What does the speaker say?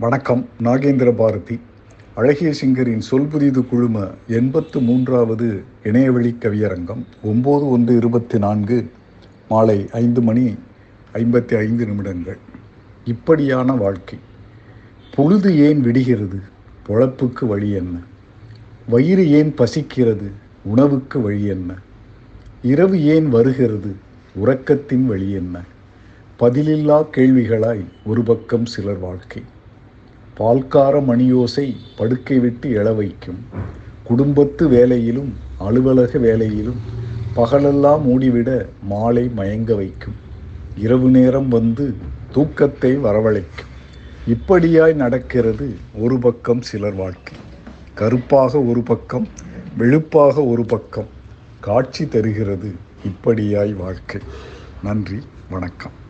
வணக்கம் நாகேந்திர பாரதி. அழகிய சிங்கரின் சொல் புதிது குழும எண்பத்து மூன்றாவது இணையவழி கவியரங்கம் ஒம்பது ஒன்று இருபத்தி நான்கு மாலை ஐந்து மணி ஐம்பத்தி ஐந்து நிமிடங்கள். இப்படியான வாழ்க்கை. பொழுது ஏன் விடுகிறது? பொழப்புக்கு வழி என்ன? வயிறு ஏன் பசிக்கிறது? உணவுக்கு வழி என்ன? இரவு ஏன் வருகிறது? உறக்கத்தின் வழி என்ன? பதிலில்லா கேள்விகளாய் ஒரு பக்கம் சிலர் வாழ்க்கை. பால்கார மணியோசை படுக்கை விட்டு எழ வைக்கும். குடும்பத்து வேலையிலும் அலுவலக வேலையிலும் பகலெல்லாம் மூடிவிட மாலை மயங்க வைக்கும். இரவு நேரம் வந்து தூக்கத்தை வரவழைக்கும். இப்படியாய் நடக்கிறது ஒரு பக்கம் சிலர் வாழ்க்கை. கருப்பாக ஒரு பக்கம் வெளுப்பாக ஒரு பக்கம். காட்சி தருகிறது இப்படியாய் வாழ்க்கை. நன்றி வணக்கம்.